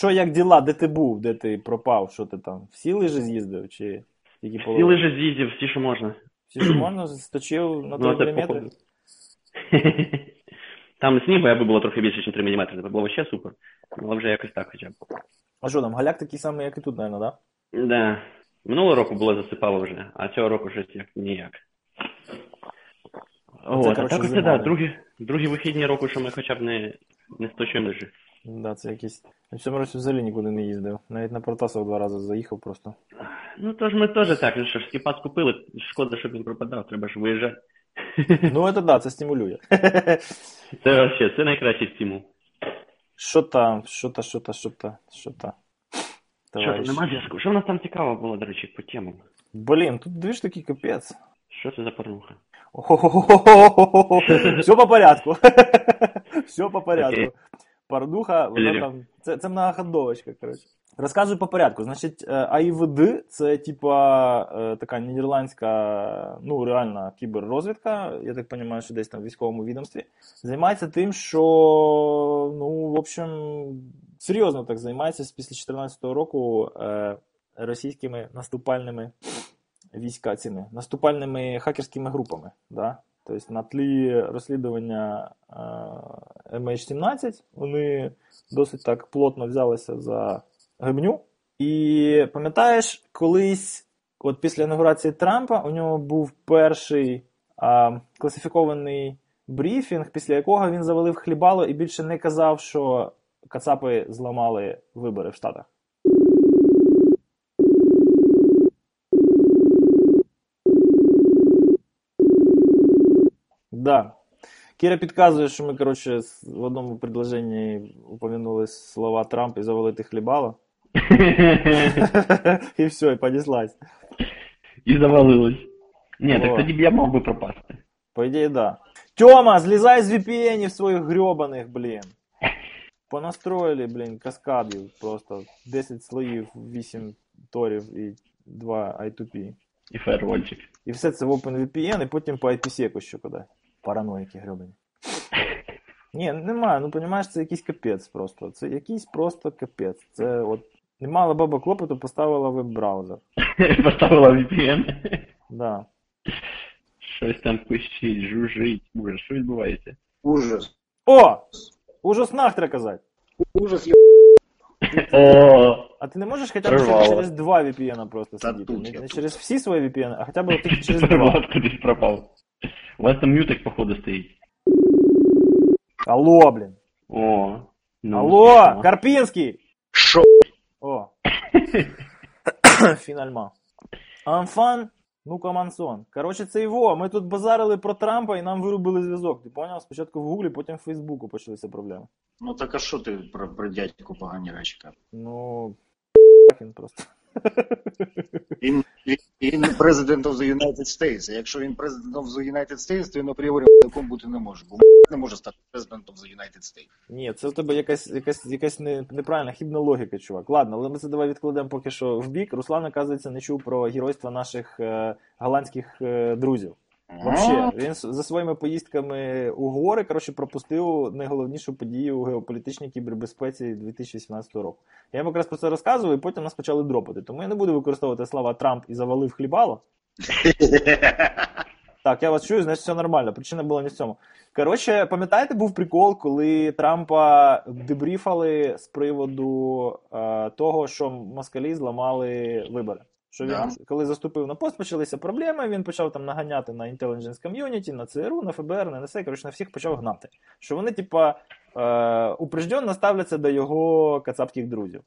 Що, як діла? Де ти був? Де ти пропав? Що ти там? Всі лижі з'їздив? Чи тільки Всі лижі з'їздив, всі, що можна. Всі, що можна, сточив на 3 Ну, це мм? Там снігу аби було трохи більше, ніж 3 мм. Це було ще супер. Але вже якось так хоча б. А що там, галяк такий самий, як і тут, мабуть, да? Да. Минулого року було засипало вже, а цього року щось як ніяк. От, а коротше, так зима. да, другі, другі вихідні року, що ми хоча б не, не сточуємо лижі. Да, це якийсь. Я в цьому році взагалі нікуди не їздив. Навіть на Протасов два рази заїхав просто. Ну, то ж ми теж так, що ж, скіпас купили, шкода, щоб він пропадав, треба ж виїжджати. Ну, це да, це стимулює. Це вообще, це найкращий стимул. Що там, що та, що та, що та, що та. Що, нема зв'язку? Що в нас там цікаво було, до речі, по темам? Блін, тут движ такий капець. Що це за порнуха? Все по порядку. Все по порядку. Окей. Пардуха, вона там. Це, це многоходовочка, коротше. Розказую по порядку. Значить, е, АІВД це типа е, така нідерландська, ну реальна кіберрозвідка, я так розумію, що десь там в військовому відомстві. Займається тим, що, ну, в общем, серйозно так займається після 2014 року е, російськими наступальними війська цими наступальними хакерськими групами. Да? Тобто на тлі розслідування MH17 вони досить так плотно взялися за гибню. І пам'ятаєш, колись, от після інаугурації Трампа, у нього був перший а, класифікований брифінг, після якого він завалив хлібало і більше не казав, що Кацапи зламали вибори в Штатах. Да. Кіра підказує, що ми, коротше, в одному предложенні упомянули слова Трамп і завалити хлібало. І все, і понеслась. І завалилось. Ні, так тоді б я мав би пропасти. По ідеї, да. Тьома, злізай з VPN своїх грьобаних, блін. Понастроїли, блін, каскадів. Просто 10 слоїв, 8 торів і 2 I2P. І фаервольчик. І все це в OpenVPN, і потім по IPsec ще куди. Параноїки грьобані. Ні, немає, ну розумієш, це якийсь капець просто. Це якийсь просто капець. Це от немало баба клопоту, поставила веб-браузер. Поставила VPN. Да. Щось там пищить, жужжить. Боже, що відбувається? Ужас. О! Ужаснах треба казати. Ужас, є... О, А ти не можеш хоча б через два VPN просто сидіти? Не, не через всі свої VPN, а хоча б тільки через два. Пропав. У вас там мютик, походу, стоїть. Алло, блін. О. Ну, Алло, смішно. Карпінський! Шо? О. Фінальма. Амфан, ну комансон. Коротше, це його. Ми тут базарили про Трампа і нам вирубили зв'язок. Ти поняв? Спочатку в Гуглі, потім в Фейсбуку почалися проблеми. Ну так а що ти про, про дядьку погані речі кажеш? Ну, він просто. Він, він, президент of the United States. Якщо він президент of the United States, то він апріорі таком бути не може. Бо не може стати президентом the United States. Ні, це у тебе якась, якась, якась не, неправильна хібна логіка, чувак. Ладно, але ми це давай відкладемо поки що в бік. Руслан, оказується, не чув про геройство наших е, голландських е, друзів. Вообще, він за своїми поїздками у гори, коротше, пропустив найголовнішу подію у геополітичній кібербезпеці 2018 року. Я йому якраз про це розказував, і потім нас почали дропати. Тому я не буду використовувати слова Трамп і завалив хлібало. Так, я вас чую, значить все нормально. Причина була не в цьому. Коротше, пам'ятаєте, був прикол, коли Трампа дебріфали з приводу е, того, що москалі зламали вибори. Що він, коли заступив на пост, почалися проблеми. Він почав там наганяти на Intelligence Community, на ЦРУ, на ФБР, на НСА, коротше, на всіх почав гнати. Що вони, типа, е, упрежденно ставляться до його кацапських друзів.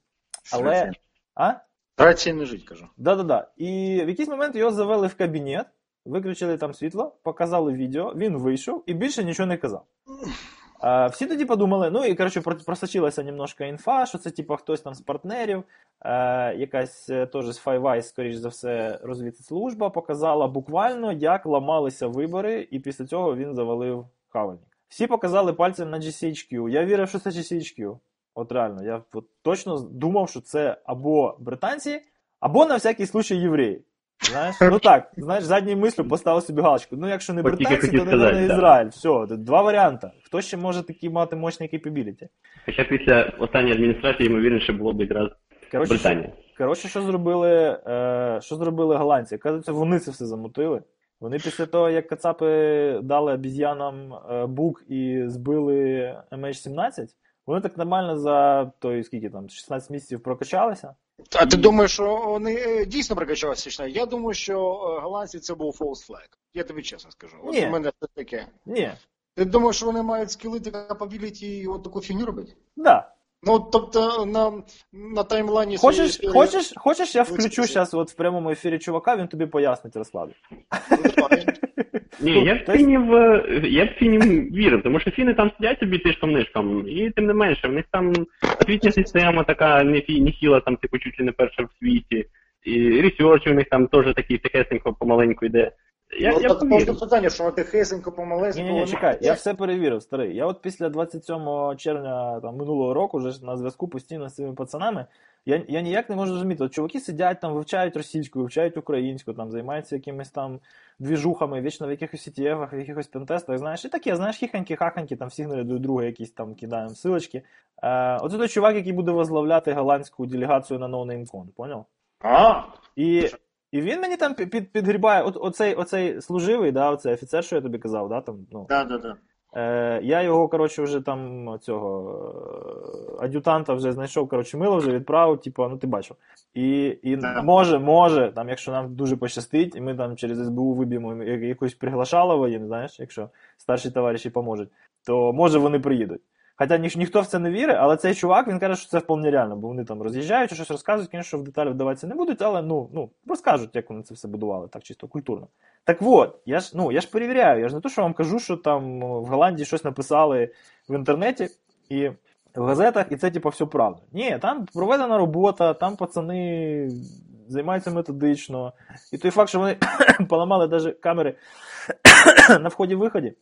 Але. А? Рації не жить, кажу. Да-да-да. І в якийсь момент його завели в кабінет, виключили там світло, показали відео, він вийшов і більше нічого не казав. А, всі тоді подумали, ну і коротше про- просочилася немножко інфа, що це типу хтось там з партнерів, е, якась е, теж з Five Eyes, скоріш за все, розвідслужба показала буквально, як ламалися вибори, і після цього він завалив хавальник. Всі показали пальцем на GCHQ. Я вірив, що це GCHQ. От реально, я от точно думав, що це або британці, або на всякий случай євреї. Знаєш, ну так, знаєш, задньою мислю поставив собі галочку. Ну, якщо не От тільки британці, хотів то не сказати, да. Ізраїль. Все, два варіанти. Хто ще може такі мати мощні capability? Хоча після останньої адміністрації, ймовірніше, було б якраз Коротше, що, Британія. коротше, що зробили, е, що зробили голландці? Кажуть, вони це все замутили. Вони після того, як кацапи дали обіз'янам е, бук і збили MH17, вони так нормально за той, скільки там, 16 місяців прокачалися. А ти думаєш, що вони е, дійсно прокачалися? чи? Я думаю, що е, голландці це був false flag. Я тобі чесно скажу. От Ні. у мене це таке. Ні, Ти думаєш, що вони мають скіли та capability і от таку фігню робити? да. Ну, тобто на, на таймлайні Хочеш, своєї- хочеш, хочеш, я включу зараз от в прямому ефірі чувака, він тобі пояснить розклади. Ну. Ні, я б То есть- фінів, я б фінів вірив, тому що фіни там сидять собі тишком нишком, і тим не менше, в них там освітня система така не фі, нехіла, там типу чуть ли не перша в світі, і research у них там теж такий тихесенько помаленьку йде. Я, ну, я так б питання, що тихесенько помалесенько. Ні, ні, ні, чекай, я все перевірив, старий. Я от після 27 червня там, минулого року вже на зв'язку постійно з цими пацанами. Я, я ніяк не можу зрозуміти. От чуваки сидять там, вивчають російську, вивчають українську, там займаються якимись там двіжухами, вічно в якихось CTF, в якихось пентестах, знаєш, і таке, знаєш, хіханьки, хаханьки, там сигнали до друга якісь там кидаємо силочки. Е, оце той чувак, який буде возглавляти голландську делегацію на NoNameCon, поняв? А, І, і він мені там під, під, підгрібає, от, оцей, оцей служивий, да, оцей офіцер, що я тобі казав, да, там, ну, да, да, да. Е, я його, коротше, вже там цього е, ад'ютанта вже знайшов, коротше, мило вже відправив, типу, ну ти бачив. І, і Да. може, може, там, якщо нам дуже пощастить, і ми там через СБУ виб'ємо якусь приглашалово їм, знаєш, якщо старші товариші поможуть, то може вони приїдуть. Хоча ні, ніхто в це не вірить, але цей чувак він каже, що це вполне реально, бо вони там роз'їжджають щось розказують, звісно, в деталі вдаватися не будуть, але ну, ну розкажуть, як вони це все будували, так чисто культурно. Так от, я ж ну я ж перевіряю, я ж не то, що вам кажу, що там в Голландії щось написали в інтернеті і в газетах, і це типу все правда. Ні, там проведена робота, там пацани займаються методично. І той факт, що вони поламали навіть камери на вході-виході,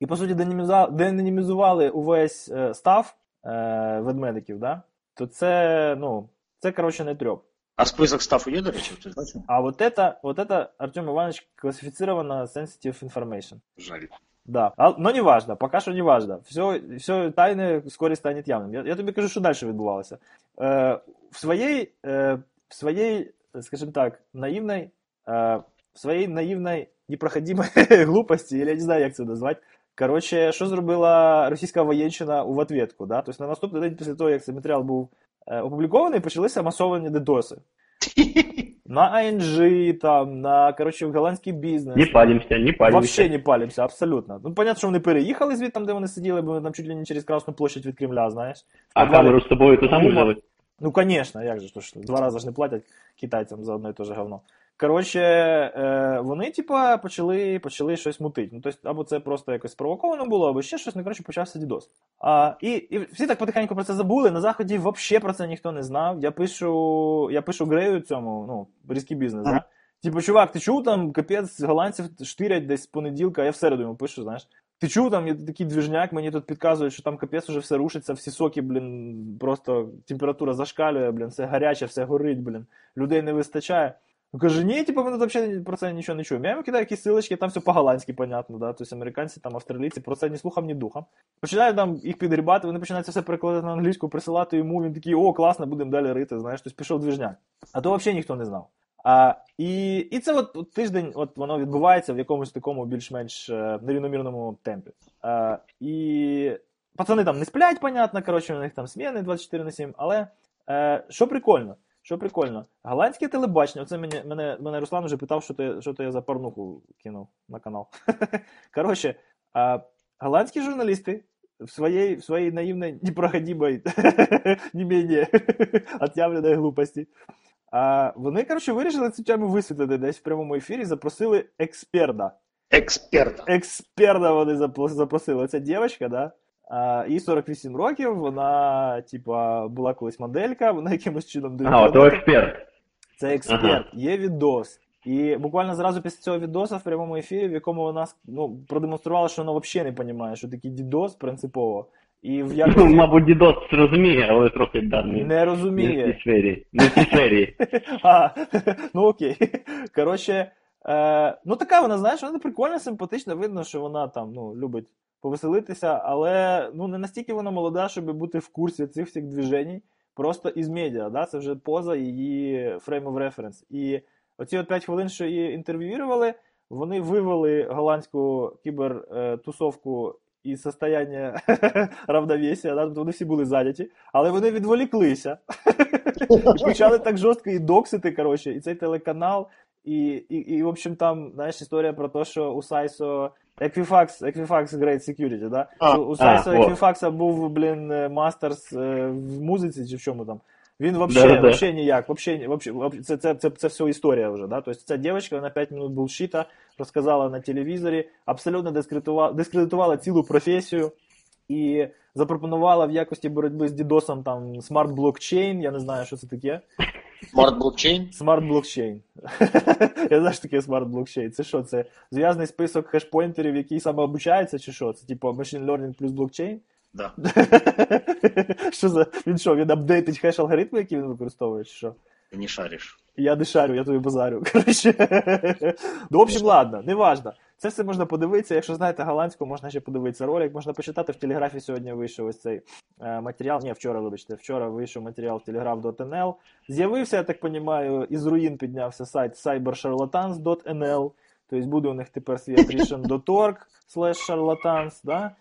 і по суті деніміза- денімізували увесь е, став е, ведмедиків, да? то це, ну, це коротше не трьоп. А список стафу є, до речі, ти бачив? А вот это, вот это, Артем Иванович, классифицировано sensitive information. Жаль. Да, а, но не важно, пока що не важно. Все, все тайне вскоре стане явним. Я, я тобі кажу, що далі відбувалося. Е, в своїй, е, в своїй, скажімо так, наївній, е, в своїй наївній непроходимой глупості, или я не знаю, як це назвати, Коротше, що зробила російська воєнщина у ответку? Да? Тобто на наступний день після того, як цей матеріал був е, опублікований, почалися масовані дедоси. На ING, там, на коротше, голландський бізнес. Не палимся, не палимся. Вообще не палимся, абсолютно. Ну, понятно, що вони переїхали звідти, там, де вони сиділи, бо вони там чуть ли не через Красну площадь від Кремля, знаєш. А камеру з собою то сам Ну, взяли? Ну, конечно, як же, то ж, два рази ж не платять китайцям за одне і те же говно. Коротше, е, вони, типа, почали, почали щось мутити. Ну, тобто, або це просто якось спровоковано було, або ще щось, ну, коротше, почався дідос. А, і, і всі так потихеньку про це забули. На заході взагалі про це ніхто не знав. Я пишу, я пишу Грею цьому, ну, різкий бізнес, да? Типу, чувак, ти чув там, капець, голландців штирять десь з понеділка, а я в середу йому пишу, знаєш. Ти чув там, є такий двіжняк, мені тут підказують, що там капець уже все рушиться, всі соки, блін, просто температура зашкалює, блін, все гаряче, все горить, блін, людей не вистачає. Ну, каже, ні, типу, тут взагалі про це нічого не чуємо. Я йому кидаю якісь силочки, там все по-голландськи, понятно, да? тобто американці, там австралійці про це ні слухом, ні духом. Починаю там їх підгрібати, вони починають все перекладати на англійську, присилати йому, він такий, о, класно, будемо далі рити, знаєш, тобто пішов двіжняк. А то взагалі ніхто не знав. А, і, і це от, от тиждень от воно відбувається в якомусь такому більш-менш е, нерівномірному темпі. А, і пацани там не сплять, понятно, коротше, у них там сміни 24 на 7, але е, що прикольно, що прикольно, голландське телебачення, оце мене, мене, мене Руслан вже питав, що то, що то я за порнуху кинув на канал. Коротше, а, голландські журналісти в своей, в своей наивной, непроходимой, не менее отъявленной глупості. А вони, коротше, вирішили цю тему висвітлити десь в прямому ефірі, запросили експерта. Експерта. Експерта вони запро- запросили. Ця дівчинка, да? Їй 48 років, вона, типа, була колись моделька, вона якимось чином до А, інтернету. експерт. Це експерт, є відос. І буквально зразу після цього відоса в прямому ефірі, в якому вона ну, продемонструвала, що вона взагалі не розуміє, що такий дідос принципово. І в Ну, мабуть, дідос розуміє, але трохи да, не, не не в розуміє. цій сфері. Не в цій сфері. А, ну окей. Коротше, е, ну така вона, знаєш, вона прикольна, симпатична, видно, що вона там ну, любить повеселитися, але ну, не настільки вона молода, щоб бути в курсі цих всіх движень, просто із медіа, да? це вже поза її frame of reference. І оці от 5 хвилин, що її інтерв'ювали, вони вивели голландську кібертусовку із состояння равновесія, да? тобто вони всі були зайняті, але вони відволіклися. І почали так жорстко і доксити, коротше, і цей телеканал, і, і, і, в общем, там, знаєш, історія про те, що у Сайсо Equifax, Equifax Great Security, да? А, у Сайсо а, о. Equifax був, блін, мастерс е, в музиці чи в чому там. Він вообще, ніяк, вообще, вообще, вообще це, це, це, це все історія вже, да? Тобто ця дівчинка, вона 5 минут булшіта розказала на телевізорі, абсолютно дискредитувала, дискредитувала цілу професію і запропонувала в якості боротьби з дідосом там смарт-блокчейн, я не знаю, що це таке. Смарт-блокчейн? Смарт-блокчейн. Я знаю, що таке смарт-блокчейн. Це що? Це зв'язаний список хешпойнтерів, який самообучається, чи що? Це типу machine learning плюс блокчейн? Да. Що за. Він що, він апдейтить хеш алгоритми, які він використовує, чи що? Ты не шаришь. Я не шарю, я тобі базарю. Коротше. Ну, в общем, ладно, неважно. Це все можна подивитися. Якщо знаєте голландську, можна ще подивитися ролик. Можна почитати в телеграфі сьогодні вийшов ось цей е, матеріал. Ні, вчора, вибачте, вчора вийшов матеріал в telegraph.nl. З'явився, я так розумію, із руїн піднявся сайт cybercharlatans.nl. Тобто буде у них тепер свій attrition.org slash charlatans, да?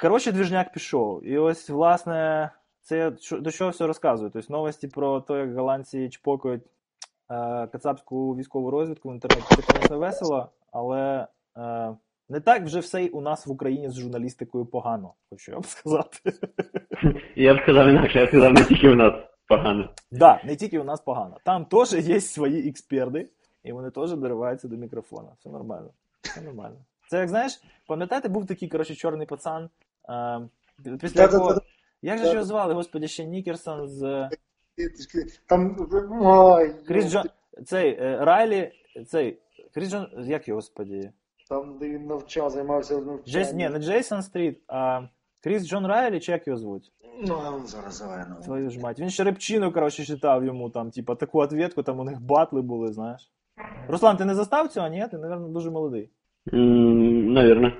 Коротше, двіжняк пішов. І ось, власне, це я до чого все розказую. Тобто новості про те, як голландці чпокають е, кацапську військову розвідку в інтернеті, це, звісно, весело, але е, не так вже все й у нас в Україні з журналістикою погано, хочу я вам сказати. Я б сказав інакше, я б сказав не тільки в нас погано. Да, не тільки у нас погано. Там теж є свої експерти, і вони теж дориваються до мікрофона. Все нормально. Все нормально. Це як знаєш, пам'ятаєте, був такий, коротше, чорний пацан. Е, після якого. Як же його звали, господи, ще Нікерсон з. Там, ой, Кріс Джон. Цей е, Райлі. Цей. Кріс Джон. Як його, господі? там, де він навчав, займався навчанням. Джейс... Ні, не Джейсон Стріт, а Кріс Джон Райлі, чи як його звуть? Ну, а он зараз зелено. Твою ж мать. Він ще репчину, коротше, читав йому там, типа, таку ответку, там у них батли були, знаєш. Руслан, ти не застав цього? Ні? Ти, мабуть, дуже молодий. М, Навірно.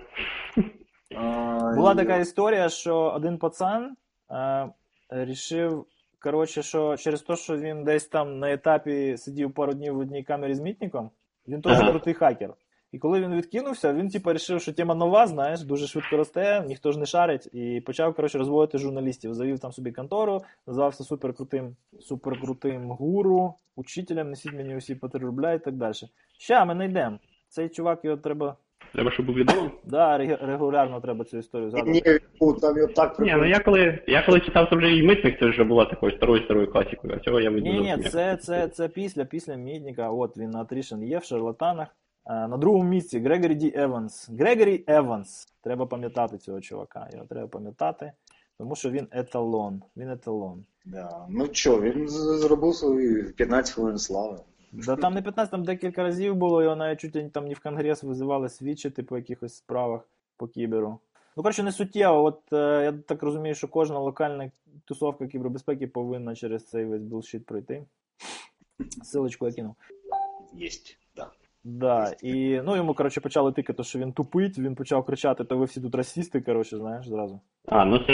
Була така історія, що один пацан е, рішив, коротше, що через те, що він десь там на етапі сидів пару днів в одній камері з мітником, він теж Ага. крутий хакер. І коли він відкинувся, він типу вирішив, що тема нова, знаєш, дуже швидко росте, ніхто ж не шарить, і почав коротше, розводити журналістів. Завів там собі контору, назвався суперкрутим, суперкрутим гуру, учителем, несіть мені усі по 3 рубля і так далі. Ща, ми знайдемо. Цей чувак його треба. Треба, щоб був відомим. Да, регулярно треба цю історію згадувати. Ні, ну, там його так Ні, ну я коли, я коли читав, то вже Мітнік, це вже була такою старою старою класикою, а цього я Ні, ні, це, це, це після, після Мітніка. От він на Attrition є в шарлатанах. Е, На другому місці Грегорі Ді Еванс. Грегорі Еванс. Треба пам'ятати цього чувака. Його треба пам'ятати, тому що він еталон. Він еталон. Да. Ну що, він зробив свої 15 хвилин слави. Да там не 15, там декілька разів було, його навіть чуть ли там не в Конгрес визивали свідчити по якихось справах по кіберу. Ну, коротше, не суттєво. От е, я так розумію, що кожна локальна тусовка кібербезпеки повинна через цей весь булшіт пройти. Силочку я кинув. Єсть, да. Да, і ну йому, коротше, почали тикати, що він тупить, він почав кричати, то ви всі тут расисти, коротше, знаєш, зразу. А, ну це,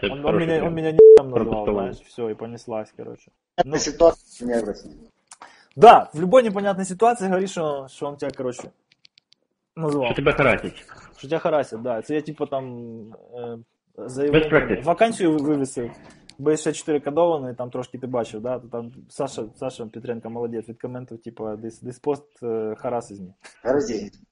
це Он, он, хороший мене, он мене ні***м назвав, знаєш, все, і понеслась, коротше. Ну, Ситуація не в Росії. Да, в любой непонятной ситуации говоришь, що, що он тебе, коротше, назвав. Що тебе харатять. Що тебе харасять, да. Це я типу там е, заявлення, practice. вакансію вивісив. B64 кодований, там трошки ти бачив, да? То Там Саша, Саша Петренко молодець від коментів, типу, this, this post uh, harassed me.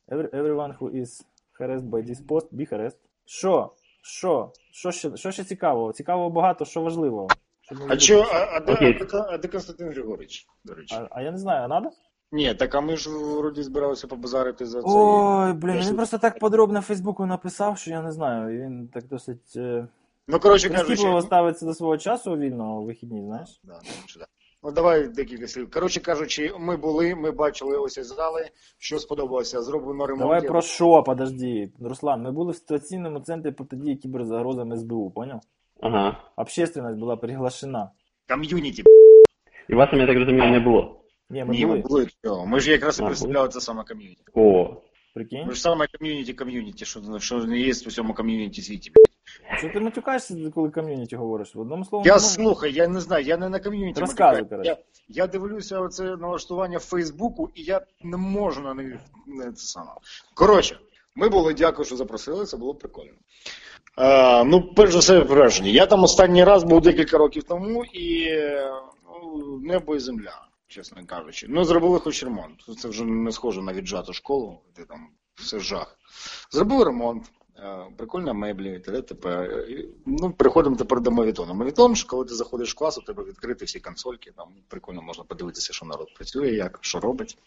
Every, everyone who is harassed by this post, be harassed. Що? Що? Що ще, що ще цікавого? Цікавого багато, що важливого. А чо, а, а, Окей. а, де, а де Константин Григорович, до речі? А, а я не знаю, а надо? Ні, так а ми ж вроді збиралися побазарити за це. Ой, блін, він просто так подробно в Фейсбуку написав, що я не знаю. І він так досить е, Ну, коротше кажучи, прискіпливо ставиться до свого часу вільного у вихідні, знаєш? Да, ну, да. Ну давай декілька слів. Коротше кажучи, ми були, ми бачили ось із зали, що сподобалося, зроблено ремонт. Давай про що, подожди. Руслан, ми були в ситуаційному центрі протидії кіберзагрозам СБУ, понял? Ага. Общественность була приглашена. ком'юніті. І вас, я так розумію, не було. Ні, ми Ні, ми були. були цього. Ми ж якраз і А, представляли це саме ком'юніті. О. Прикинь? Ми ж саме ком'юніті ком'юніті, що, що не є в усьому ком'юніті світі. Що ти матюкаєшся, коли ком'юніті говориш? В одному слові Я слухай, я не знаю, я не на ком'юніті. Розказуй, матюкаюсь. коротше. Я, я дивлюся оце налаштування в Фейсбуку, і я не можу на них не це саме. Коротше, ми були, дякую, що запросили, це було прикольно. Е, ну, перш за все, враження. Я там останній раз був декілька років тому, і е, ну, небо і земля, чесно кажучи. Ну, зробили хоч ремонт. Це вже не схоже на віджату школу, де там все жах. Зробили ремонт. е, Прикольно меблі, т.п. І, Ну, переходимо тепер до мовітону. Мовітон, коли ти заходиш в клас, у тебе відкриті всі консольки, там прикольно можна подивитися, що народ працює, як, що робить.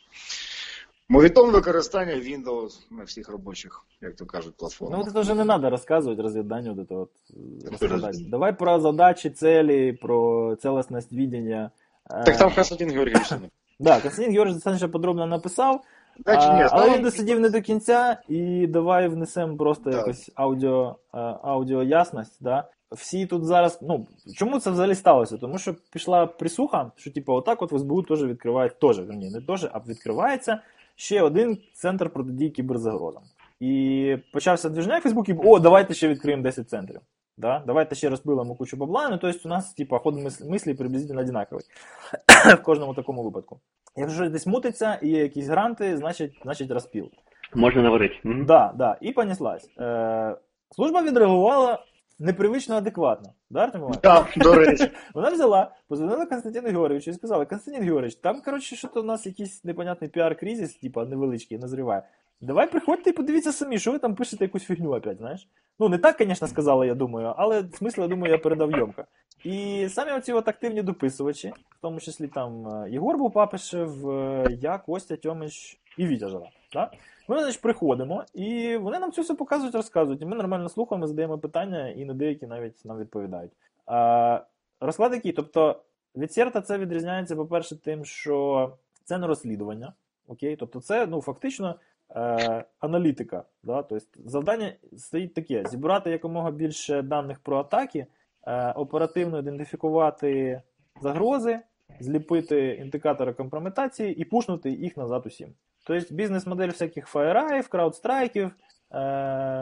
Мовітон використання Windows на всіх робочих, як то кажуть, Ну платформах. вот это уже не надо рассказывать, разведание вот это вот. э, Какое рассказать. разведение? Давай про задачи, цели, про целостность видения. Э, Так там Константин Георгійович. не- Да, Константин Георгійович достатньо подробно написав, Да, чи ні, а, але знаю. він досидів не до кінця, і давай внесемо просто Так. якось аудіо, е, аудіоясність. Да? Всі тут зараз. Ну, чому це взагалі сталося? Тому що пішла присуха, що типу, отак от в СБУ теж відкривають, теж, ні, не теж, а відкривається ще один центр протидії кіберзагрозам. І почався движняк в Фейсбуці, о, давайте ще відкриємо 10 центрів. Да? Давайте ще розпилимо кучу бабла. Ну, тобто у нас типу, ход мис- мислі приблизительно одинаковий в кожному такому випадку. Якщо щось десь мутиться і є якісь гранти, значить, значить розпіл. Можна наварити. Мгм. Да, да, і понеслась. Е, служба відреагувала непривично адекватно. Да, Артем Іванович? Так, до речі. Вона взяла, позвонила Константину Георгійовичу і сказала: Константин Георгійович, там, коротше, що то у нас якийсь непонятний піар-кризис, типа невеличкий, назріває. Давай приходьте і подивіться самі, що ви там пишете якусь фігню опять, знаєш. Ну, не так, звісно, сказала, я думаю, але смисл, я думаю, я передав йомко. І самі оці от активні дописувачі, в тому числі там е, Єгор був Папишев, е, я, Костя, Тьомич і Вітя Жара. Да? Ми, значить, приходимо, і вони нам це все показують, розказують. І ми нормально слухаємо, задаємо питання, і на деякі навіть нам відповідають. А, розклад який? Тобто, від Серта це відрізняється, по-перше, тим, що це не розслідування. Окей? Тобто, це ну, фактично е, аналітика. Да? Тобто, завдання стоїть таке: зібрати якомога більше даних про атаки, е, оперативно ідентифікувати загрози, зліпити індикатори компрометації і пушнути їх назад усім. Тобто бізнес-модель всяких фаєраїв, краудстрайків,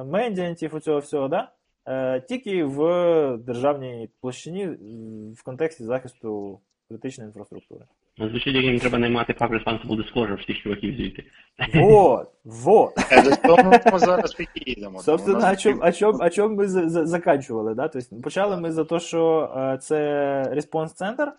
мендіантів, оцього всього, да? е, тільки в державній площині в контексті захисту критичної інфраструктури. Ну, Звучить, як їм треба наймати Public Responsible Disclosure всіх чуваків звідти. Вот, вот. Е, ми зараз підійдемо. Собственно, У о чем, о чем, о за, за, заканчували. Да? Тобто, почали ми за те, що е, це респонс-центр.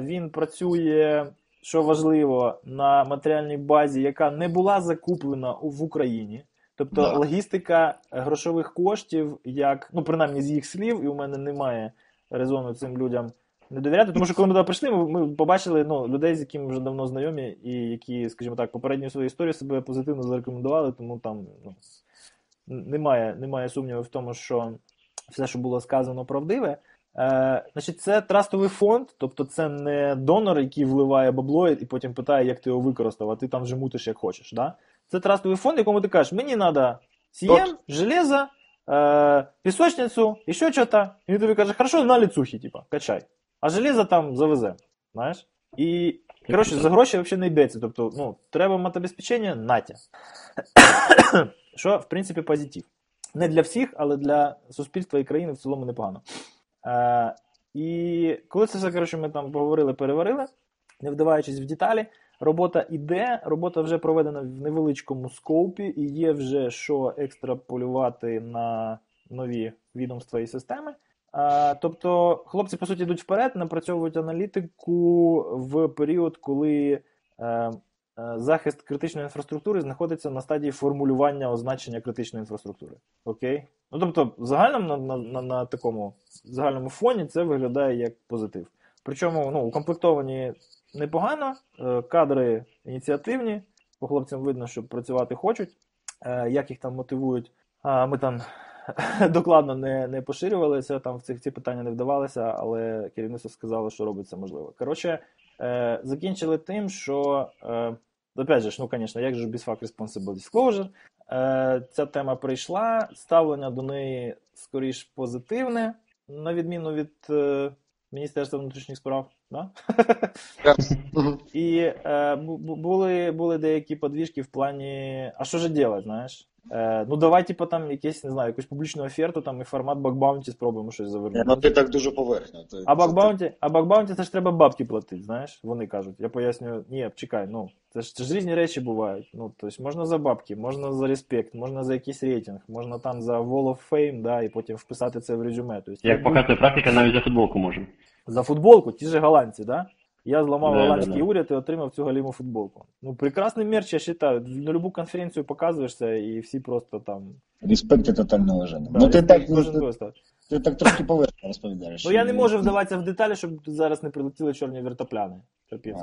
Він працює, що важливо, на матеріальній базі, яка не була закуплена в Україні. Тобто Да. логістика грошових коштів, як, ну, принаймні з їх слів, і у мене немає резону цим людям не довіряти. Тому що коли ми туди прийшли, ми, ми побачили ну, людей, з якими вже давно знайомі, і які, скажімо так, попередню свою історію себе позитивно зарекомендували, тому там ну, немає, немає сумніву в тому, що все, що було сказано, правдиве. Е, значить, це трастовий фонд, тобто це не донор, який вливає бабло і потім питає, як ти його використав, а ти там вже мутиш як хочеш. Да? Це трастовий фонд, якому ти кажеш, мені треба сієм, железо, е, пісочницю, і ще щось. І він тобі каже, хорошо, на ліцухи, типа, качай. А железо там завезе. Знаєш? І, коротше, за гроші взагалі не йдеться. Тобто, ну, треба матобезпечення, натя. Що, в принципі, позитив. Не для всіх, але для суспільства і країни в цілому непогано. Е, і коли це все, коротше, ми там поговорили, переварили, не вдаваючись в деталі, робота іде, робота вже проведена в невеличкому скопі, і є вже що екстраполювати на нові відомства і системи. А, тобто, хлопці, по суті, йдуть вперед, напрацьовують аналітику в період, коли е, е, захист критичної інфраструктури знаходиться на стадії формулювання означення критичної інфраструктури. Окей? Ну, тобто, загальному на, на, на, на такому загальному фоні це виглядає як позитив. Причому ну, укомплектовані непогано, е, кадри ініціативні, по хлопцям видно, що працювати хочуть, е, як їх там мотивують. А, Ми там докладно не не поширювалися, там в цих ці питання не вдавалися, але керівництво сказало, що робиться можливо. Коротше, е, закінчили тим, що, е, опять же, ну, звісно, як же без fact responsible disclosure, е, ця тема прийшла, ставлення до неї скоріш позитивне, на відміну від е, Міністерства внутрішніх справ. Да? І е, були були деякі подвіжки в плані, а що ж робити, знаєш? Е, Ну, давай, типу, там якесь, не знаю, якусь публічну оферту там і формат bug bounty спробуємо щось завернути. Ну, ти так дуже поверхня. Ти, а bug bounty, а bug bounty це ж треба бабки платити, знаєш? Вони кажуть. Я пояснюю, ні, чекай, ну, це ж, це ж різні речі бувають. Ну, тобто можна за бабки, можна за респект, можна за якийсь рейтинг, можна там за Wall of Fame, да, і потім вписати це в резюме. Тобто, Як показує практика, навіть за футболку можна. За футболку, ті ж голландці, да? Я зламав да, голландський да, да. уряд і отримав цю галіму футболку. Ну, прекрасний мерч, я вважаю. На любу конференцію показуєшся, і всі просто там. Респект і тотальне уваження. Да, ну, ти так, ну, ти, ти так трошки поверхно розповідаєш. Ну я не можу вдаватися в деталі, щоб зараз не прилетіли чорні вертопляни. Тобі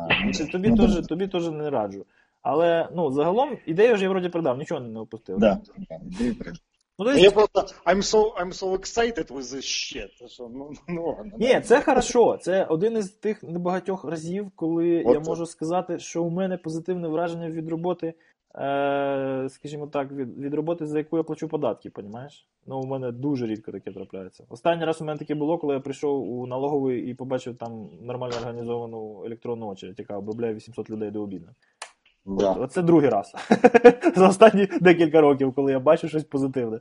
ну, теж тобі теж не раджу. Але ну, загалом ідею ж я вроді продав, нічого не опустив. Да, ідею продав. Ну, есть... Я просто I'm so, I'm so excited with this shit. Що, ну, ну, ну, Ні, це хорошо. Це один із тих небагатьох разів, коли От я можу сказати, що у мене позитивне враження від роботи, е, скажімо так, від від роботи, за яку я плачу податки, понімаєш? Ну, у мене дуже рідко таке трапляється. Останній раз у мене таке було, коли я прийшов у налоговий і побачив там нормально організовану електронну очередь, яка обробляє 800 людей до обіду. Да. Оце другий раз. За останні декілька років, коли я бачу щось позитивне.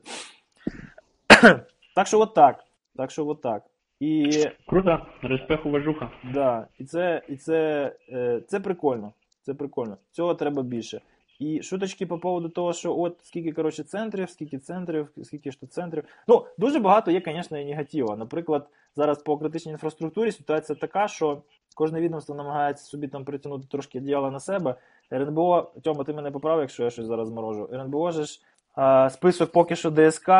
так що от так. Так що от так. І... Круто, респект уважуха. Да, І це і це, е, це прикольно. Це прикольно. Цього треба більше. І шуточки по поводу того, що от скільки коротше, центрів, скільки центрів, скільки ж тут центрів. Ну, дуже багато є, звісно, і негатива. Наприклад, зараз по критичній інфраструктурі ситуація така, що кожне відомство намагається собі там притягнути трошки діла на себе. РНБО, Тьома, ти мене поправ, якщо я щось зараз морожу. РНБО ж а, список поки що ДСК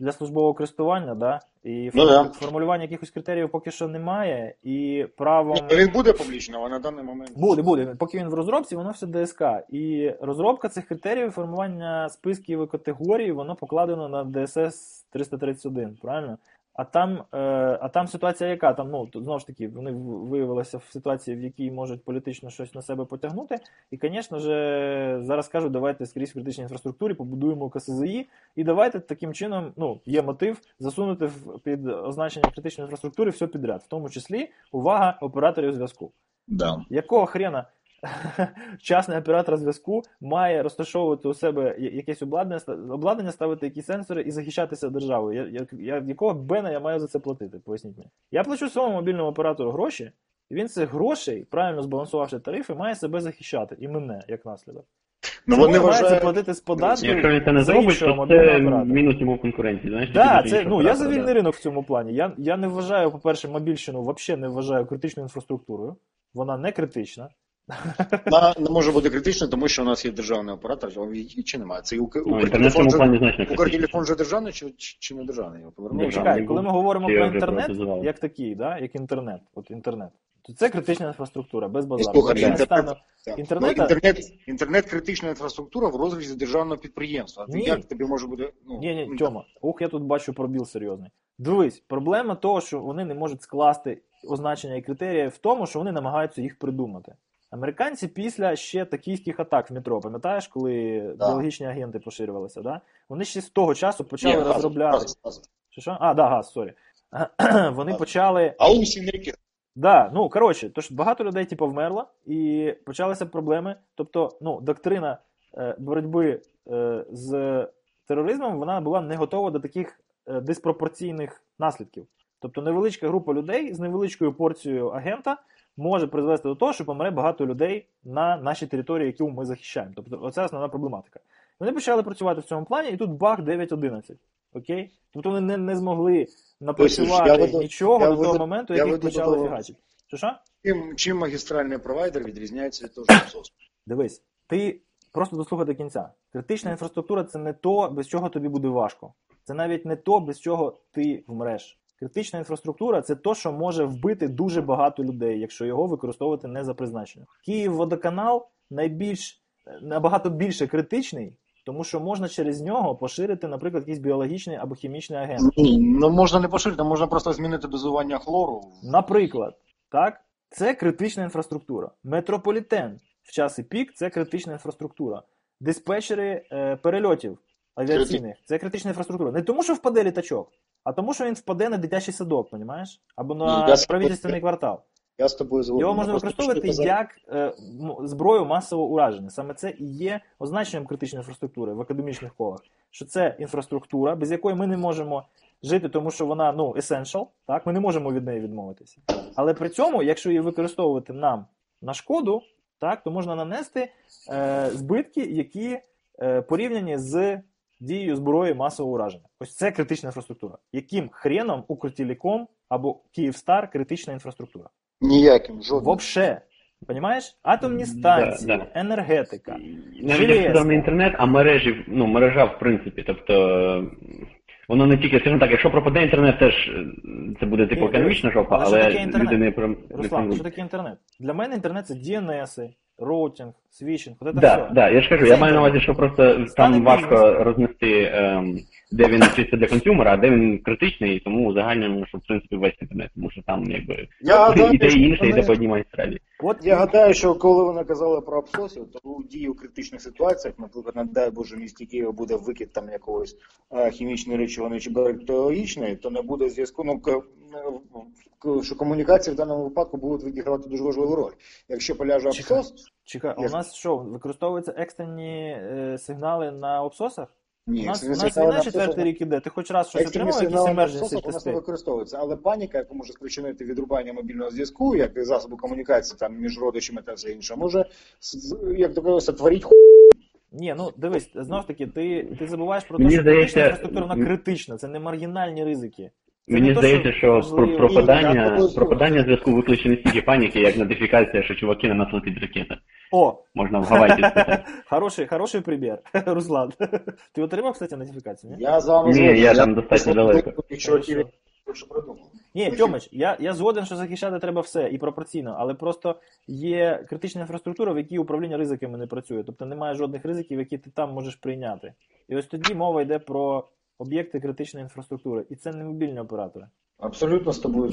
для службового користування, да? і ну, да. формулювання якихось критеріїв поки що немає. І правом... Ну, він буде публічно, а на даний момент. Буде, буде. Поки він в розробці, воно все ДСК. І розробка цих критеріїв, формування списків і категорій, воно покладено на DSS 331, правильно? А там е, а там ситуація яка? Там, ну, Знову ж таки, вони виявилися в ситуації, в якій можуть політично щось на себе потягнути. І, звісно ж, зараз кажуть, давайте скрізь в критичній інфраструктурі побудуємо КСЗІ, і давайте таким чином ну, є мотив засунути під означення критичної інфраструктури все підряд, в тому числі увага операторів зв'язку. Да. Якого хрена Частний оператор зв'язку має розташовувати у себе якесь обладнання, обладнання, ставити якісь сенсори і захищатися державою. Я, я, я, Якого бена я маю за це платити? Поясніть мені. Я плачу своєму мобільному оператору гроші, і він цих грошей, правильно збалансувавши тарифи, має себе захищати і мене як наслідок. Ну, вони вважають... платити з податків Якщо він це не зробить, то це мінус йому конкуренції. Знаєш, да, це, ну, я за вільний ринок в цьому плані. Я я не вважаю, по-перше, мобільщину взагалі не вважаю критичною інфраструктурою. Вона не критична. Вона не може бути критична, тому що у нас є державний оператор, а є чи немає. Це Укртелефон вже державний чи, чи не державний? Ні, чекай, коли ми говоримо про інтернет, як такий, да, як інтернет, от інтернет, то це критична інфраструктура, без базару. Слухай, інтернет, інтернет, ну, інтернет, інтернет критична інфраструктура в розрізі державного підприємства. А ти як тобі може бути. Ну, ні, ні, Тьома, ух, я тут бачу пробіл серйозний. Дивись, проблема того, що вони не можуть скласти означення і критерії в тому, що вони намагаються їх придумати. Американці після ще токійських атак в метро, пам'ятаєш, коли да. біологічні агенти поширювалися, да? вони ще з того часу почали Ні, розробляти. Газ, газ. Що, що? А, да, газ, sorry. Вони газ. почали. Аум Сінрікьо. Да, ну коротше, тож багато людей типу, вмерло, і почалися проблеми. Тобто, ну, доктрина е, боротьби е, з тероризмом вона була не готова до таких е, диспропорційних наслідків. Тобто невеличка група людей з невеличкою порцією агента може призвести до того, що помре багато людей на нашій території, яку ми захищаємо. Тобто, оце основна проблематика. Вони почали працювати в цьому плані, і тут баг 9.11. Окей? Тобто вони не, не змогли напрацювати Ось, нічого я до того моменту, як їх почали фігачити. Що що? Чим, чим магістральний провайдер відрізняється від того, що Дивись, ти просто дослухай до кінця. Критична інфраструктура це не то, без чого тобі буде важко. Це навіть не то, без чого ти вмреш. Критична інфраструктура це то, що може вбити дуже багато людей, якщо його використовувати не за призначенням. Київ водоканал найбільш набагато більше критичний, Тому що можна через нього поширити, наприклад, якийсь біологічний або хімічний агент. Ну можна не поширити, можна просто змінити дозування хлору. Наприклад, так, це критична інфраструктура. Метрополітен в часи пік це критична інфраструктура. Диспетчери е, перельотів авіаційних це критична інфраструктура. Не тому, що впаде літачок, а тому, що він впаде на дитячий садок, понімаєш? Або на з- правительственний квартал. Я з тобою згоден. Його можна використовувати як е, зброю масового ураження. Саме це і є означенням критичної інфраструктури в академічних колах. Що це інфраструктура, без якої ми не можемо жити, тому що вона ну essential, так ми не можемо від неї відмовитися. Але при цьому, якщо її використовувати нам на шкоду, так то можна нанести е, збитки, які е, порівняні з дією зброї масового ураження. Ось це критична інфраструктура. Яким хреном Укртелеком або Київстар критична інфраструктура? Ніяким, жодним. Вообще. Понимаєш? Атомні станції, Да, да. енергетика. Навіть не інтернет, а мережі, ну, мережа в принципі. Тобто воно не тільки, скажімо так, якщо пропаде інтернет, теж е, це буде типу економічна жопа, але що таке інтернет? люди не не Руслан, поймуть. що таке інтернет? Для мене інтернет це DNS, роутинг, свічинг, от це Да, все. да, я ж кажу, я маю на увазі, що просто Стане там важко бізнес. рознести, ем, де він чисто для консюмера, а де він критичний, і тому узагальнюємо, що в принципі весь інтернет, тому що там якби Я гадаю, що інші, вони- по одній магістралі. От Я гадаю, що коли вони казали про абсоси, то у дії у критичних ситуаціях, наприклад, не дай Боже, в місті Києва буде викид там якогось е, хімічної речовини чи бактеріологічної, то не буде зв'язку. Ну що комунікації в даному випадку будуть відігравати дуже важливу роль. Якщо поляже абсос, чекай, а у нас що, використовуються екстрені е, сигнали на обсосах? ні, у нас, у нас війна четвертий рік іде. Ти хоч раз щось Екстрені отримав, якісь у нас не тести? використовуються, але паніка, яку може спричинити відрубання мобільного зв'язку, як засобу комунікації там між родичами та все інше, може як то кажеться, творіть ху... Ні, ну дивись, знов таки, ти, ти забуваєш про те, Мені що здається, критична інфраструктура вона критична, це не маргінальні ризики. Це Мені здається, що пропадання, пропадання зв'язку викличе не стільки паніки, як нотифікація, що чуваки на нас летить ракета. О, Можна в Гавайті спитати. хороший, хороший примір, Руслан. Ти отримав, кстати, нотифікацію, ні? Я з вами Ні, я там достатньо далеко. Ні, Тьомич, я, я згоден, що захищати треба все і пропорційно, але просто є критична інфраструктура, в якій управління ризиками не працює. Тобто немає жодних ризиків, які ти там можеш прийняти. І ось тоді мова йде про об'єкти критичної інфраструктури. І це не мобільні оператори. Абсолютно з тобою.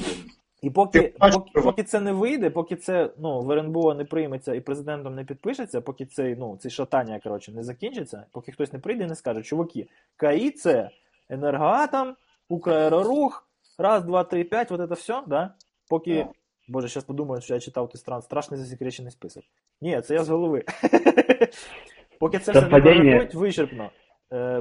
І поки, Ти поки, поки це не вийде, поки це ну, в РНБО не прийметься і президентом не підпишеться, поки цей, ну, цей шатання коротше, не закінчиться, поки хтось не прийде і не скаже, чуваки, КАІ це енергоатом, Украерорух, раз, два, три, п'ять, вот это все, да? Поки. Так. Боже, зараз подумають, що я читав той стран, страшний засекречений список. Ні, це я з голови. Поки це все не прорахують вичерпно,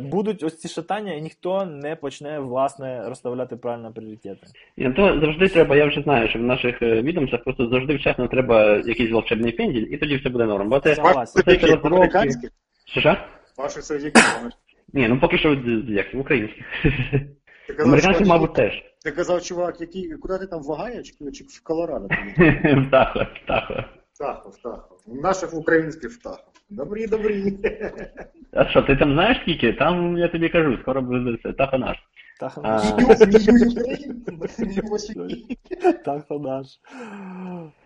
будуть ось ці шатання, і ніхто не почне власне розставляти правильно пріоритети. Ні, то завжди треба, я вже знаю, що в наших е, відомствах просто завжди вчасно треба якийсь волшебний пенділь, і тоді все буде норм. Бо це, розробки. Що? Ваші. Ні, ну поки що е, як українські. Американці, чувак, мабуть, теж. Ти казав, чувак, який, куди ти там в Огайо чи, в Колорадо? Птахо, птахо. Птахо, птахо. Наших українських птахо. Добрі, добрі. А що, ти там знаєш скільки? Там, я тобі кажу, скоро буде це, птахо наш. Тахо наш. Тахо наш.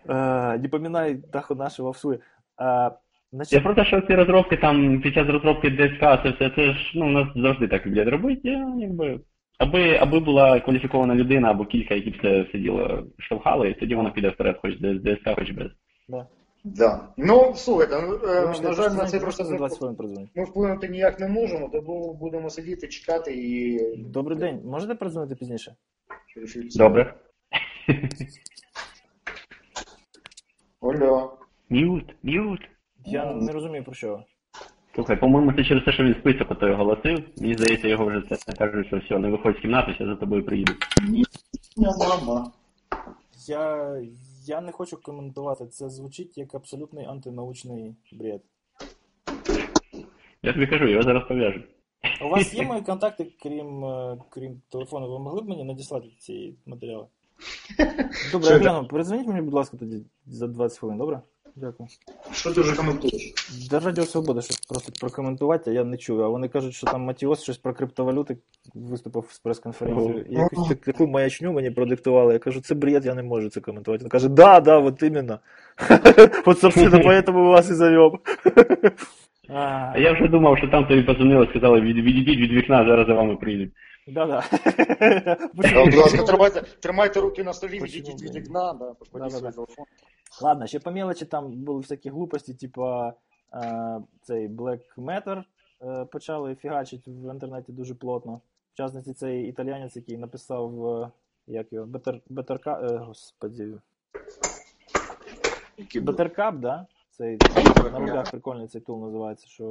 Е, Не поминай Тахо нашого в суе. Е, значить, Я про те, що ці розробки там під час розробки ДСК, це все, це ж ну, у нас завжди так люблять робити. Я, якби, аби, аби була кваліфікована людина або кілька, які б це все діло штовхали, і тоді вона піде вперед, хоч з ДСК, хоч без. Да. Да. Ну, слухайте, ну, е, Вибачте, на жаль, на просто це просто за 20 хвилин прозвоню. ми вплинути ніяк не можемо, тому будемо сидіти, чекати і. Добрий день. Можете передзвонити пізніше? Добре. Алло. М'ют, м'ют. Я не розумію про що. Слухай, по-моєму, це через те, що він список ото оголосив. Мені здається, його вже це кажуть, що все, не виходь з кімнати, я за тобою приїду. Я мама. Я, я не хочу коментувати. Це звучить як абсолютний антинаучний бред. Я тобі кажу, його зараз пов'яжу. У вас є мої контакти, крім, е, крім телефону, ви могли б мені надіслати ці матеріали? Добре, я гляну. Перезвоніть мені, будь ласка, тоді за 20 хвилин, добре? Дякую. Що ти вже коментуєш? До Радіо Свобода, щоб просто прокоментувати, а я не чую. А вони кажуть, що там Матіос щось про криптовалюти виступив з прес-конференцією. І якусь так- таку маячню мені продиктували. Я кажу, це бред, я не можу це коментувати. Він каже, да, да, вот именно. Вот, собственно, поэтому вас и зовем. А я вже думав, що там тобі позвонили, сказали, «Від- відійдіть від вікна, зараз за вами прийдуть. Да-да. Будь ласка, тримайте, тримайте руки на столі, відійдіть від вікна, да, покладіть свій телефон. Ладно, ще по мелочі там були всякі глупості, типа е, цей Black Matter е, почали фігачити в інтернеті дуже плотно. В частності, цей італіянець, який написав, е, як його, Better, Better Cup, е, господі, Які були. Better Cup, да? Цей на рулях прикольний цей тул називається, що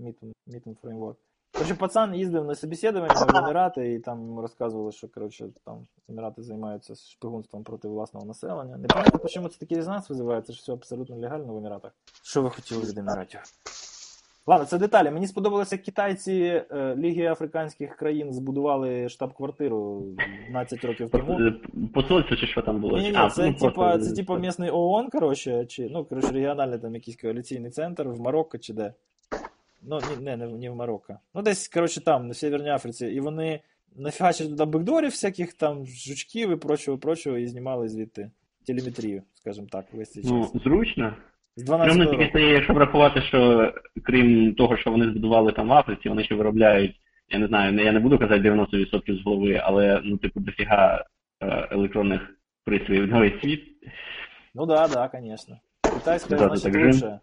Meeting, Meeting Framework. Короче, пацан їздив на собеседування в Емірати і там розказували, що короче, там Емірати займаються шпигунством проти власного населення. Не пам'ятаю, чому це такий резонанс визиває, це ж все абсолютно легально в Еміратах. Що ви хотіли від Еміратів? Ладно, це деталі. Мені сподобалося, як китайці е, Ліги Африканських країн збудували штаб-квартиру 12 років тому. Е, Посольство чи що там було? Ні, ні, А, це ну, типа, просто- це типа місний ООН, коротше, чи ну, коротше, регіональний там якийсь коаліційний центр в Марокко чи де. Ну, ні, не, не, в- не в Марокко. Ну, десь, коротше, там, на Северній Африці. І вони нафігачили туди бекдорів всяких там жучків і прочого, прочого, і знімали звідти телеметрію, скажімо так, весь цей Ну, зручно. З Прямо 12 тільки стає, якщо врахувати, що крім того, що вони збудували там в Африці, вони ще виробляють, я не знаю, я не буду казати 90% з голови, але ну, типу, дофіга е, електронних пристроїв на весь світ. Ну да, да, конечно. Китайская, Да, значит, лучше.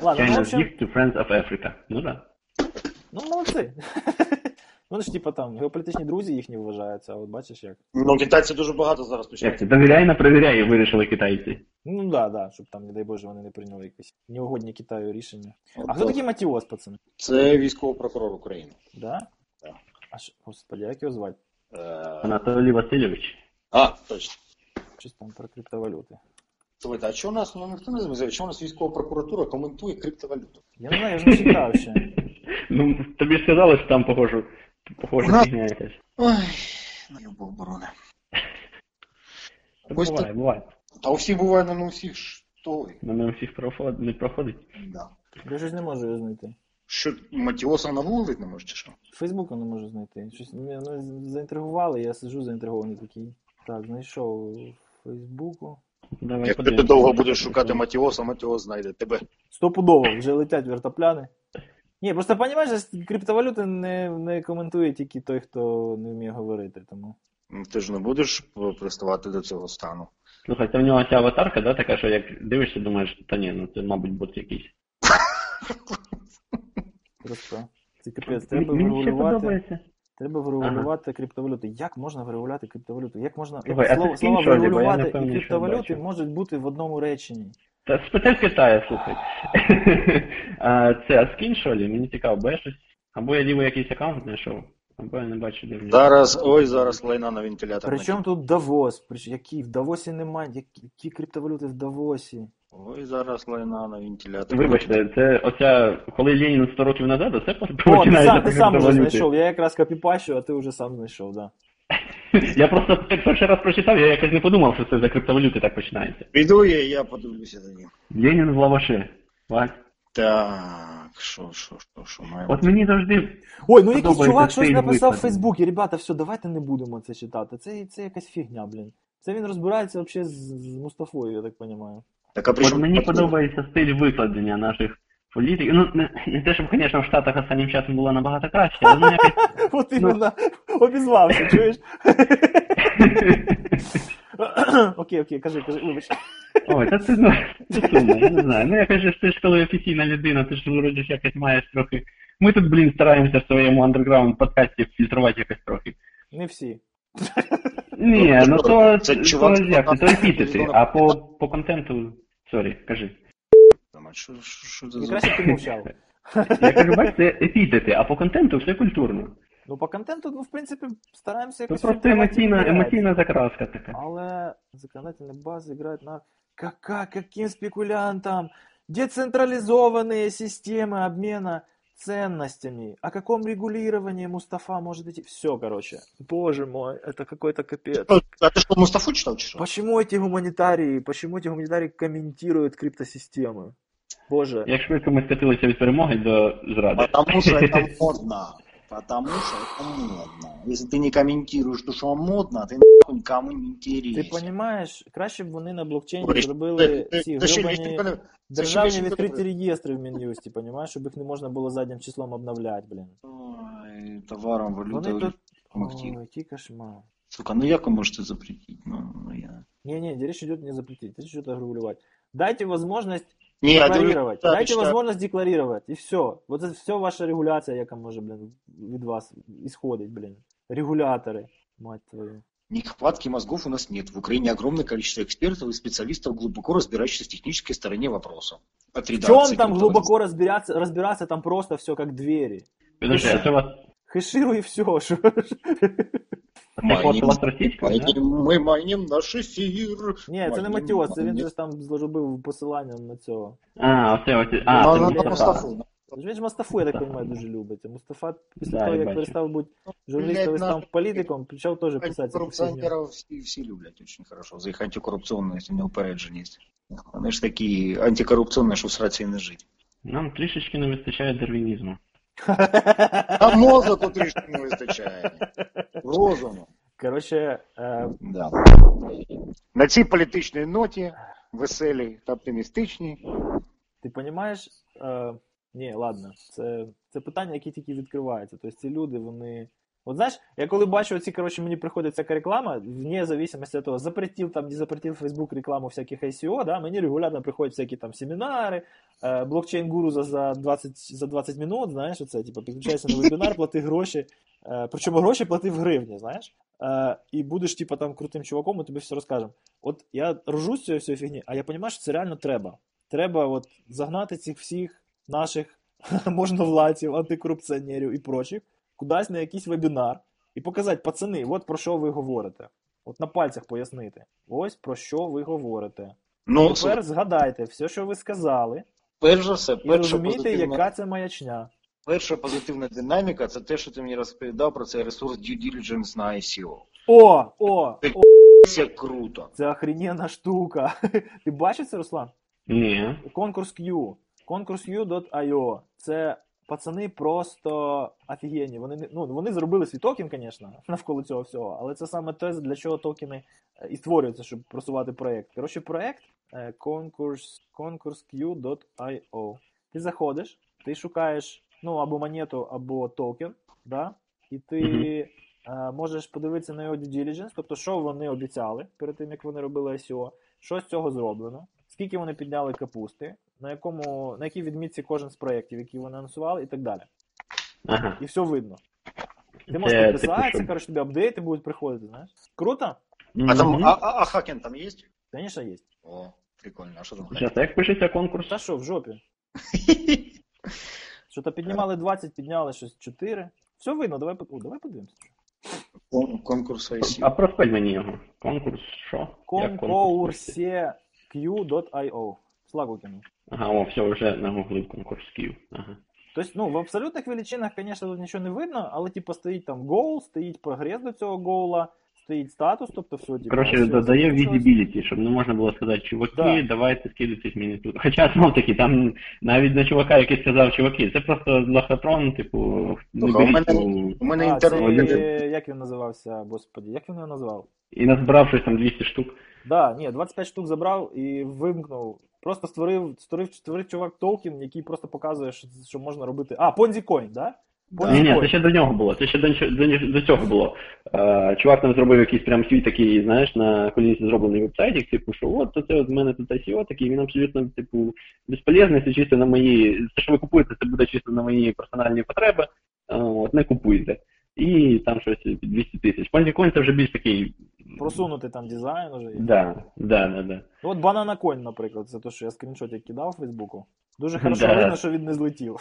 Ладно, ну, в общем, gift to friends of Africa. Ну да. ну молодці. Вони ж типа там геополітичні друзі їхні вважаються, а от бачиш як. Ну, китайці дуже багато зараз Як починають. це? Довіряй на перевіряй, вирішили китайці. Ну да, да, щоб там, не дай Боже, вони не прийняли якесь неугодні Китаю рішення. А От, хто такий Матіос, пацани? Це військовий прокурор України. Да? Да. А що, господи, як його звати? Е, Анатолій Васильович. А, точно. Щось там про криптовалюти. Слухайте, а що у нас, ну ніхто не змізив, що у нас військова прокуратура коментує криптовалюту? Я не знаю, я ж не читав ще. Ну, тобі ж сказали, що там похоже, похоже фігня якась. Ой, ну любов оборони. Та Ось Буває, буває. А у всіх буває, ну, не у всіх ж той. Ну, не у всіх проход- не проходить. Да. Я щось не можу його знайти. Що, Матіоса навулить не може, чи що? Фейсбуку не можу знайти. Щось мене ну, заінтригували, я сиджу заінтригований такий. Так, знайшов у Фейсбуку. Давай Як ти довго будеш шукати Матіоса, Матіос знайде тебе. Стопудово, вже летять вертопляни. Ні, просто розумієш, криптовалюти не, не коментує тільки той, хто не вміє говорити. Тому. Ну, Ти ж не будеш приставати до цього стану. Слухай, це в нього ця аватарка, да, така, що як дивишся, думаєш, та ні, ну це, мабуть, бот якийсь. Просто. Це капець, треба Мені ще подобається. Треба врегулювати криптовалюти. Як можна врегулювати криптовалюту? Як можна як слово, слова врегулювати і криптовалюти можуть бути в одному реченні? Та спитай в Китаї, слухай. а, це Аскін, що? Мені цікаво, бо я щось. Або я лівий якийсь аккаунт знайшов, або я не бачу, де він. Зараз, ой, зараз лайна на вентилятор. Причому тут Давос? При чому який? В Давосі немає. Які, які криптовалюти в Давосі? Ой, зараз лайна на вентилятор. Вибачте, це оця, коли Ленін 100 років назад, О, ти починається сам, ти сам вже знайшов. Я якраз копіпащу, а ти вже сам знайшов, да. Я просто як перший раз прочитав, я якось не подумав, що це за криптовалюти так починається. Піду я, я подивлюся тоді. Ленін в лаваші. Бач? Так, що, що, що, що маємо? От мені завжди Ой, ну якийсь чувак щось написав в. Фейсбуці. Ребята, все, давайте не будемо це читати. Це, це якась фігня, блін. Це він розбирається взагалі з, з Мустафою, я так розумію. Так, а при От чому мені тут- подобається стиль викладення наших політиків. Ну, не, не те, щоб, звісно, в Штатах останнім часом було набагато краще, але ну якось. От іменно обізвався, чуєш? Окей, окей, кажи, кажи, вибач. Ой, та це ну, це сумно, я не знаю. Ну якось же ж ти ж коли офіційна людина, ти ж вроді ж якось маєш трохи. Ми тут, блін, стараємося в своєму андерграунд подкасті фільтрувати якось трохи. Не всі. Ні, ну то, Це то, чувак, як, це, то хто- епітети, а по, по контенту, сорі, кажи. Там, а Що, що, що це І за... краще б ти мовчав. Я кажу, бач, це епітети, а по контенту все культурно. Ну, по контенту, ну, в принципі, стараємося Це якось просто фільтрувати і емоційна, перевіряти. емоційна закраска така. Але законодательная база играет на кака, каким спекулянтам? Децентрализованные системы обмена ценностями. О каком регулировании Мустафа может идти? Все, короче. Боже мой, это какой-то капец. А ти що, Мустафу читав, чи що? Почему эти гуманитарии, почему эти гуманитарии комментируют криптосистемы? Боже. Як швидко ми скатилися від перемоги до зради. Потому що це модно. Потому что это модно. Если ты не комментируешь то, что модно, ты нахуй никому не Ти интересен. розумієш, краще б вони на блокчейні Ой, зробили Ти- ці ти ще гребані вічно не- державні ще вічно відкриті не- реєстри в Мін'юсті, розумієш, щоб їх не можна було заднім числом обновляти, блін. Ой, товаром, Вони валютой тут... помогти. Ой, який кошмар. Сука, ну як ви можете запретить? Ну, ну я... Не-не, речь идет не запретить, речь идет регулировать. Дайте возможность Ні, я декларировать. говорю, Дайте що- возможность декларировать, и все. Вот это все ваша регуляция, яка може, блин, від вас исходить, блин. Регуляторы, мать твою. Нехватки мозгов у нас нет. В Украине огромное количество экспертов и специалистов, глубоко разбирающихся в технической стороне вопроса. От В редакции чем там до глубоко разбираться, разбираться, там просто все как двери. Підожди, а це у вас Хешируй и все. Це у вас російська, Ми майним наш ефір. Ні, це не Матіос, це він же там зробив посилання на цього. А, оце оце. А, Ну, на-. Мустафу. Він ж Мустафу, я так розумію, дуже любить. А Мустафа після того, як перестав бути журналістом став політиком, почав теж писати. Антикоррупционеров всі, всі люблять очень хорошо. За їх антикорупціонність, неупередженість. Вони ж такі антикорупційні, що в сраці не жить. Нам трішечки не вистачає дарвінізму. А мозок трішки не вистачає. Розуму. Коротше, е, Да. На цій політичній ноті, веселій та оптимістичній, Ти розумієш? Е, ні, ладно, це, це питання, які тільки відкриваються. Тобто ці люди, вони. От знаєш, я коли бачу оці, коротше, мені приходить всяка реклама, вне зависимости від того, запретив там, не запретив Facebook рекламу всяких ICO, да, мені регулярно приходять всякі там семінари, е, блокчейн-гуру за, за, 20, за 20 минут, знаєш, оце, типу, підключайся на вебінар, плати гроші, е, причому гроші плати в гривні, знаєш, е, і будеш, типу, там крутим чуваком, ми тобі все розкажемо. От я ржу з цієї всієї фігні, а я розумію, що це реально треба. Треба от загнати цих всіх наших можновладців, антикорупціонерів і прочих кудись на якийсь вебінар і показати, пацани, от про що ви говорите. От на пальцях пояснити. Ось про що ви говорите. ну, Тепер згадайте все, що ви сказали, перш за все, і перша розумієте, позитивна, яка це маячня. перша позитивна динаміка це те, що ти мені розповідав про цей ресурс due diligence на ICO. О, о, о, Це круто. це охрененна штука. Ти бачив це, Руслан? Ні. Конкурс Q. Конкурс Q.io. Це пацани просто офігенні. Вони, ну, вони зробили свій токен, звісно, навколо цього всього, але це саме те, для чого токени е, і створюються, щоб просувати проєкт. Коротше, проєкт е, конкурс, concursq.io. Ти заходиш, ти шукаєш ну, або монету, або токен, да? і ти е, можеш подивитися на його due diligence, тобто, що вони обіцяли перед тим, як вони робили ICO, що з цього зроблено, скільки вони підняли капусти, на якому, на якій відмітці кожен з проєктів, які вони анонсували, і так далі. Ага. І все видно. Ти можеш типу, підписатися, що? коротше, тобі апдейти будуть приходити, знаєш. Круто? А там, а, а, а хакен там є? Звісно, є. О, прикольно. А що там а як пишеться конкурс? Та що, в жопі? Що-то піднімали 20, підняли щось 4. Все видно, давай, О, давай подивимося. Кон- Конкурс ICO. А проспель мені його. Конкурс що? Як конкурс пишеться? Concourseq.io. Слагукіну. Ага, о, все, вже нагуглив конкурс Київ. Ага. Тобто, ну, в абсолютних величинах, звісно, тут нічого не видно, але типу стоїть там гол, стоїть прогрес до цього гола, стоїть статус, тобто все, типу, Коротше, все додає visibility, щоб не можна було сказати, чуваки, Да. давайте скидуйтесь мені тут. Хоча знов таки, там навіть на чувака, який сказав, чуваки, це просто лохотрон, типу, не Слухай, у мене- у- мене А, це, як він називався, господі, як він його назвав? і назбирав щось там 200 штук. Да, ні, 25 штук забрав і вимкнув. Просто створив, створив, створив чувак токен, який просто показує, що, що можна робити. А, Ponzi Coin, да? Да. Ні, ні, це ще до нього було. Це ще до, до, до цього було. Е, чувак там зробив якийсь прям свій такий, знаєш, на колінці зроблений вебсайтик, типу, що от це от в мене тут ICO такий, він абсолютно, типу, безполезний, це чисто на мої. Те, що ви купуєте, це буде чисто на мої персональні потреби. Е, от не купуйте. І там щось 200 тисяч. Ponzi це вже більш такий. Просунутий там дизайн уже. є. Да, да, да, да. Ну, От Banana Coin, наприклад, це те, що я скріншотик кидав у Фейсбуку. Дуже хорошо Да. видно, що він не злетів.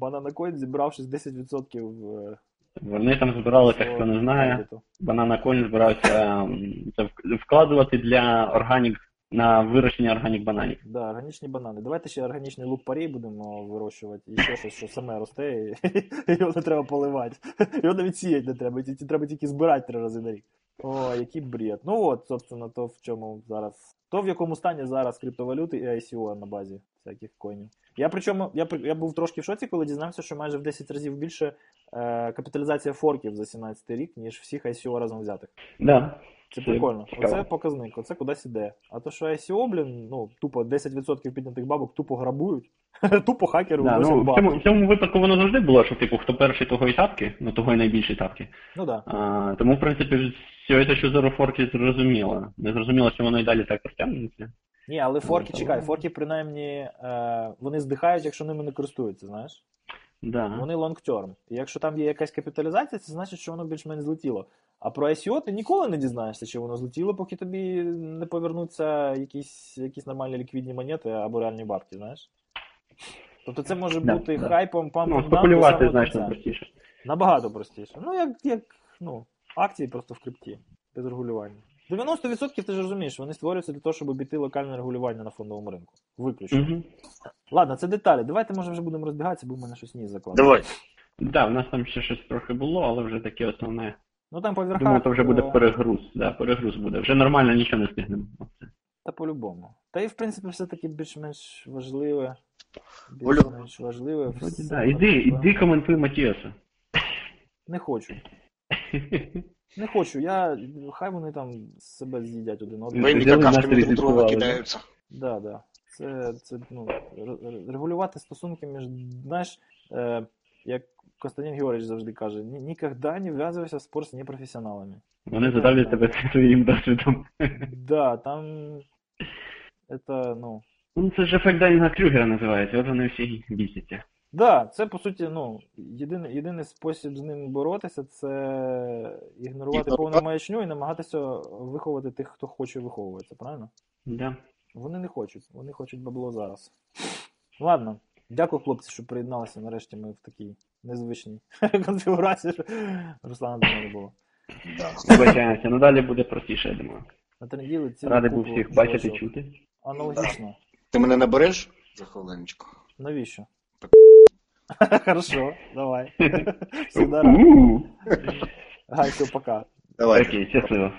Banana Coin зібрав 60% в Вони там збирали, так хто не знає. кредиту. Банана Coin збирався ем, це вк- вкладувати для органік на вирощення органік бананів. Да, органічні банани. Давайте ще органічний лук парей будемо вирощувати. І ще щось, що саме росте, і, його не треба поливати. Його навіть сіяти не треба, треба тільки збирати три рази на рік. О, який бред. Ну от, собственно, то в чому зараз. То в якому стані зараз криптовалюти і ICO на базі всяких коїнів. Я причому я, я був трошки в шоці, коли дізнався, що майже в 10 разів більше е, капіталізація форків за 17 рік, ніж всіх ICO разом взятих. Да. Це прикольно. Оце показник, оце кудись іде. А то, що ICO, блін, ну, тупо 10% піднятих бабок тупо грабують, тупо хакери Да, ну, в, цьому, в цьому випадку воно завжди було, що типу, хто перший, того і тапки, ну того і найбільші тапки. Ну. Да. А, тому, в принципі, все це, що зараз форки зрозуміло. Не зрозуміло, що воно і далі так розтягнеться. Ні, але форки, Ну, чекай, форки принаймні е, вони здихають, якщо ними не користуються, знаєш? Да. Вони long-term. І якщо там є якась капіталізація, це значить, що воно більш-менш злетіло. А про ICO ти ніколи не дізнаєшся, чи воно злетіло, поки тобі не повернуться якісь, якісь нормальні ліквідні монети або реальні бабки, знаєш? Тобто це може Да, бути да. хайпом, пампом Ну, спекулювати значно простіше. Набагато простіше. Ну, як, як ну, акції просто в крипті, без регулювання. 90% ти ж розумієш, вони створюються для того, щоб обійти локальне регулювання на фондовому ринку. Виключно. Угу. Ладно, це деталі. Давайте, може, вже будемо розбігатися, бо в мене щось ніс закладено. Давай. Да, в нас там ще щось трохи було, але вже таке основне. Ну там по верхах. Думаю, то вже буде перегруз. Да, перегруз буде. Вже нормально нічого не встигнемо. Та по-любому. Та і в принципі все-таки більш-менш важливе. Більш-менш важливе. Вроді, все да. Іди, іди коментуй Матіаса. Не хочу. Не хочу. Я. Хай вони там себе з'їдять один одного. Взяли какашки друг друга кидаються. Да, да. Це, це ну, регулювати стосунки між. Знаєш, е, як Константин Георгійович завжди каже, ніколи не вв'язуйся в спор з непрофесіоналами. Вони задавлять тебе своїм досвідом. Да, там. Это, ну. Ну, це ж ефект Данінга Крюгера називається, от вони всі бісяться. Да, це по суті, ну, єдиний, єдиний спосіб з ним боротися це ігнорувати повну маячню і намагатися виховувати тих, хто хоче виховуватися, правильно? Да. Вони не хочуть, вони хочуть бабло зараз. Ладно, дякую, хлопці, що приєдналися. Нарешті ми в такій незвичній конфігурації, що Руслана до мене було. Вибачаємося, ну далі буде простіше, я думаю. На три неділі цілу Радий був всіх бачити, чути. Аналогічно. Ти мене набереш за хвилиночку? Навіщо? Хорошо, давай. Всегда рад. Гай, все, пока. Давай. Окей, щасливо.